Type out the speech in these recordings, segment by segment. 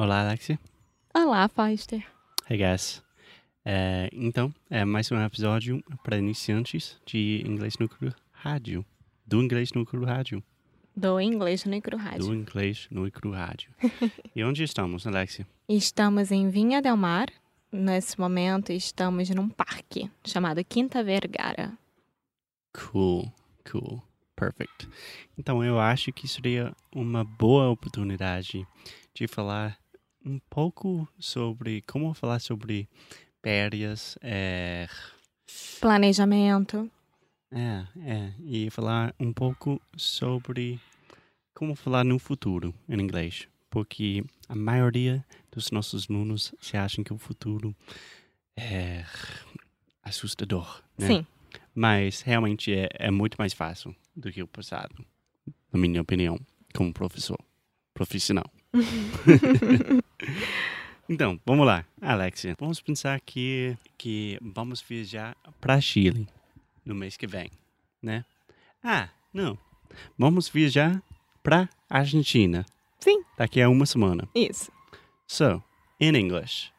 Olá, Alexia. Olá, Foster. Hey, guys. É, então, é mais um episódio para iniciantes de inglês no cru rádio. Do inglês no cru rádio. Do inglês no Icru Rádio. Do inglês no cru rádio. e onde estamos, Alexia? Estamos em Vinha Del Mar. Nesse momento, estamos num parque chamado Quinta Vergara. Cool, cool, perfect. Então, eu acho que seria uma boa oportunidade de falar um pouco sobre como falar sobre férias, é, Planejamento. É, é. E falar um pouco sobre como falar no futuro em inglês. Porque a maioria dos nossos alunos se acham que o futuro é assustador. Né? Sim. Mas realmente é, é muito mais fácil do que o passado, na minha opinião, como professor profissional. então, vamos lá, Alexia. Vamos pensar que, que vamos viajar para Chile no mês que vem, né? Ah, não. Vamos viajar para Argentina Sim, daqui a uma semana. isso. So, in English,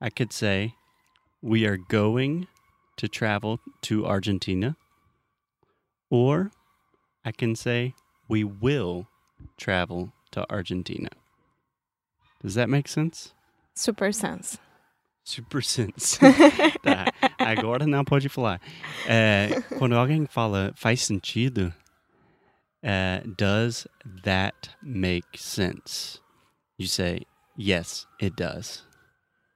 I could say, we are going to travel to Argentina. Or I can say, we will travel to Argentina. Does that make sense? Super sense. Super sense. tá, agora não pode falar. É, quando alguém fala faz sentido, é, does that make sense? You say, yes, it does.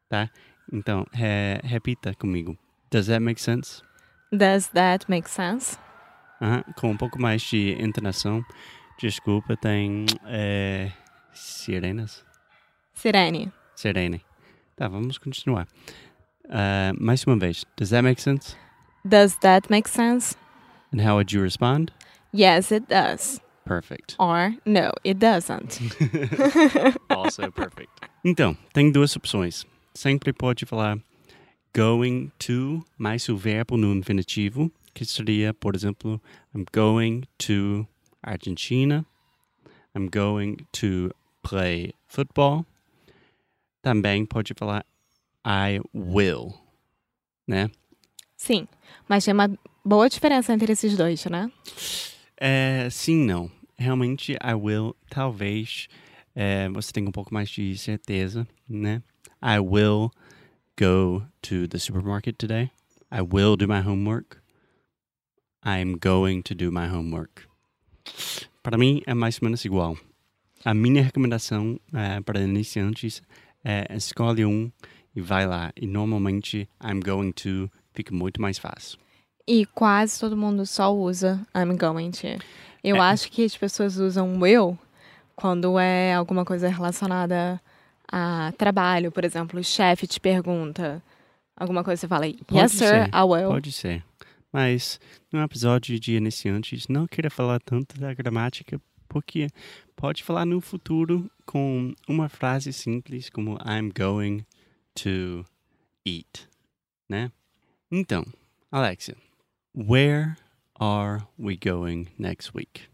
Tá? Então, re- repita comigo. Does that make sense? Does that make sense? Com um pouco mais de entonação. Desculpa, tem é, sirenas? Sirene. Sirene. Tá, vamos continuar. Ah, mais uma vez. Does that make sense? Does that make sense? And how would you respond? Yes, it does. Perfect. Or no, it doesn't. also perfect. Então, tem duas opções. Sempre pode falar going to mais o verbo no infinitivo, que seria, por exemplo, I'm going to Argentina. I'm going to play football. Também pode falar I will, né? Sim, mas tem uma boa diferença entre esses dois, né? É, sim, não. Realmente, I will, talvez é, você tenha um pouco mais de certeza, né? I will go to the supermarket today. I will do my homework. I'm going to do my homework. Para mim, é mais ou menos igual. A minha recomendação é, para iniciantes é escolhe um e vai lá. E normalmente, I'm going to fica muito mais fácil. E quase todo mundo só usa I'm going to. Eu É. acho que as pessoas usam will quando é alguma coisa relacionada a trabalho, por exemplo, o chefe te pergunta alguma coisa, você fala Pode yes sir, ser, I will. Pode ser. Mas no episódio de iniciantes, não queira falar tanto da gramática, porque pode falar no futuro com uma frase simples como I'm going to eat, né? Então, Alexia, where are we going next week?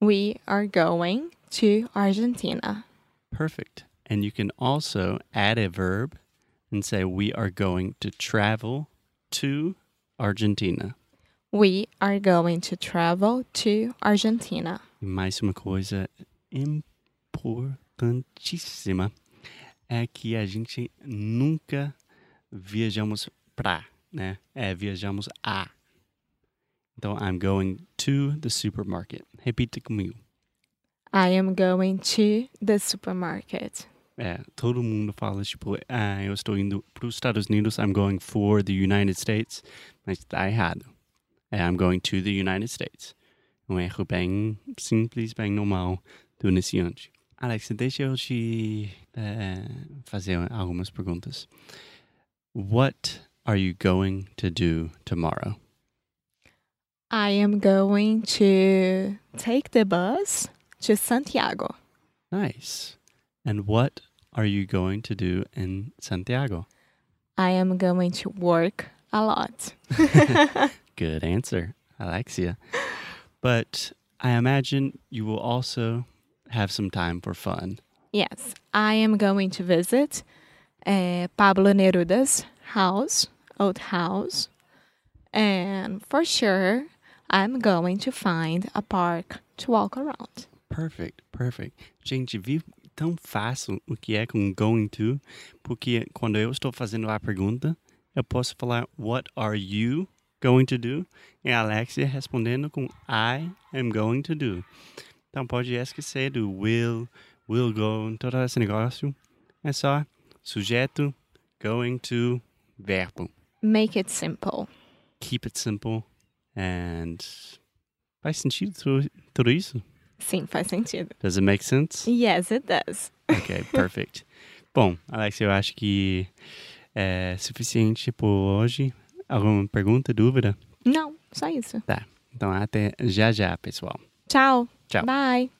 We are going to Argentina. Perfect. And you can also add a verb and say we are going to travel to Argentina. We are going to travel to Argentina. E mais uma coisa importantíssima é que a gente nunca viajamos pra, né? É, viajamos a. Então, I'm going to the supermarket. Repita comigo. I am going to the supermarket. É, todo mundo fala, tipo, ah, eu estou indo para os Estados Unidos, I'm going for the United States, mas está errado. É, I'm going to the United States. Um erro bem simples, bem normal do iniciante. Alex, deixa eu te eh, fazer algumas perguntas. What are you going to do tomorrow? I am going to take the bus to Santiago. Nice. And what are you going to do in Santiago? I am going to work a lot. Good answer, Alexia. But I imagine you will also have some time for fun. Yes, I am going to visit uh, Pablo Neruda's house, old house. And for sure, I'm going to find a park to walk around. Perfect, perfect. Gente, viu tão fácil o que é com going to, porque quando eu estou fazendo a pergunta, eu posso falar what are you going to do? E a Alexia respondendo com I am going to do. Então pode esquecer do will, will go, todo esse negócio. É só sujeito, going to, verbo. Make it simple. Keep it simple and faz sentido tudo, isso? Sim, faz sentido. Does it make sense? Yes, it does. Ok, perfect. Bom, Alex, eu acho que é suficiente por hoje. Alguma pergunta, dúvida? Não, só isso. Tá. Então até já já, pessoal. Tchau. Tchau. Bye.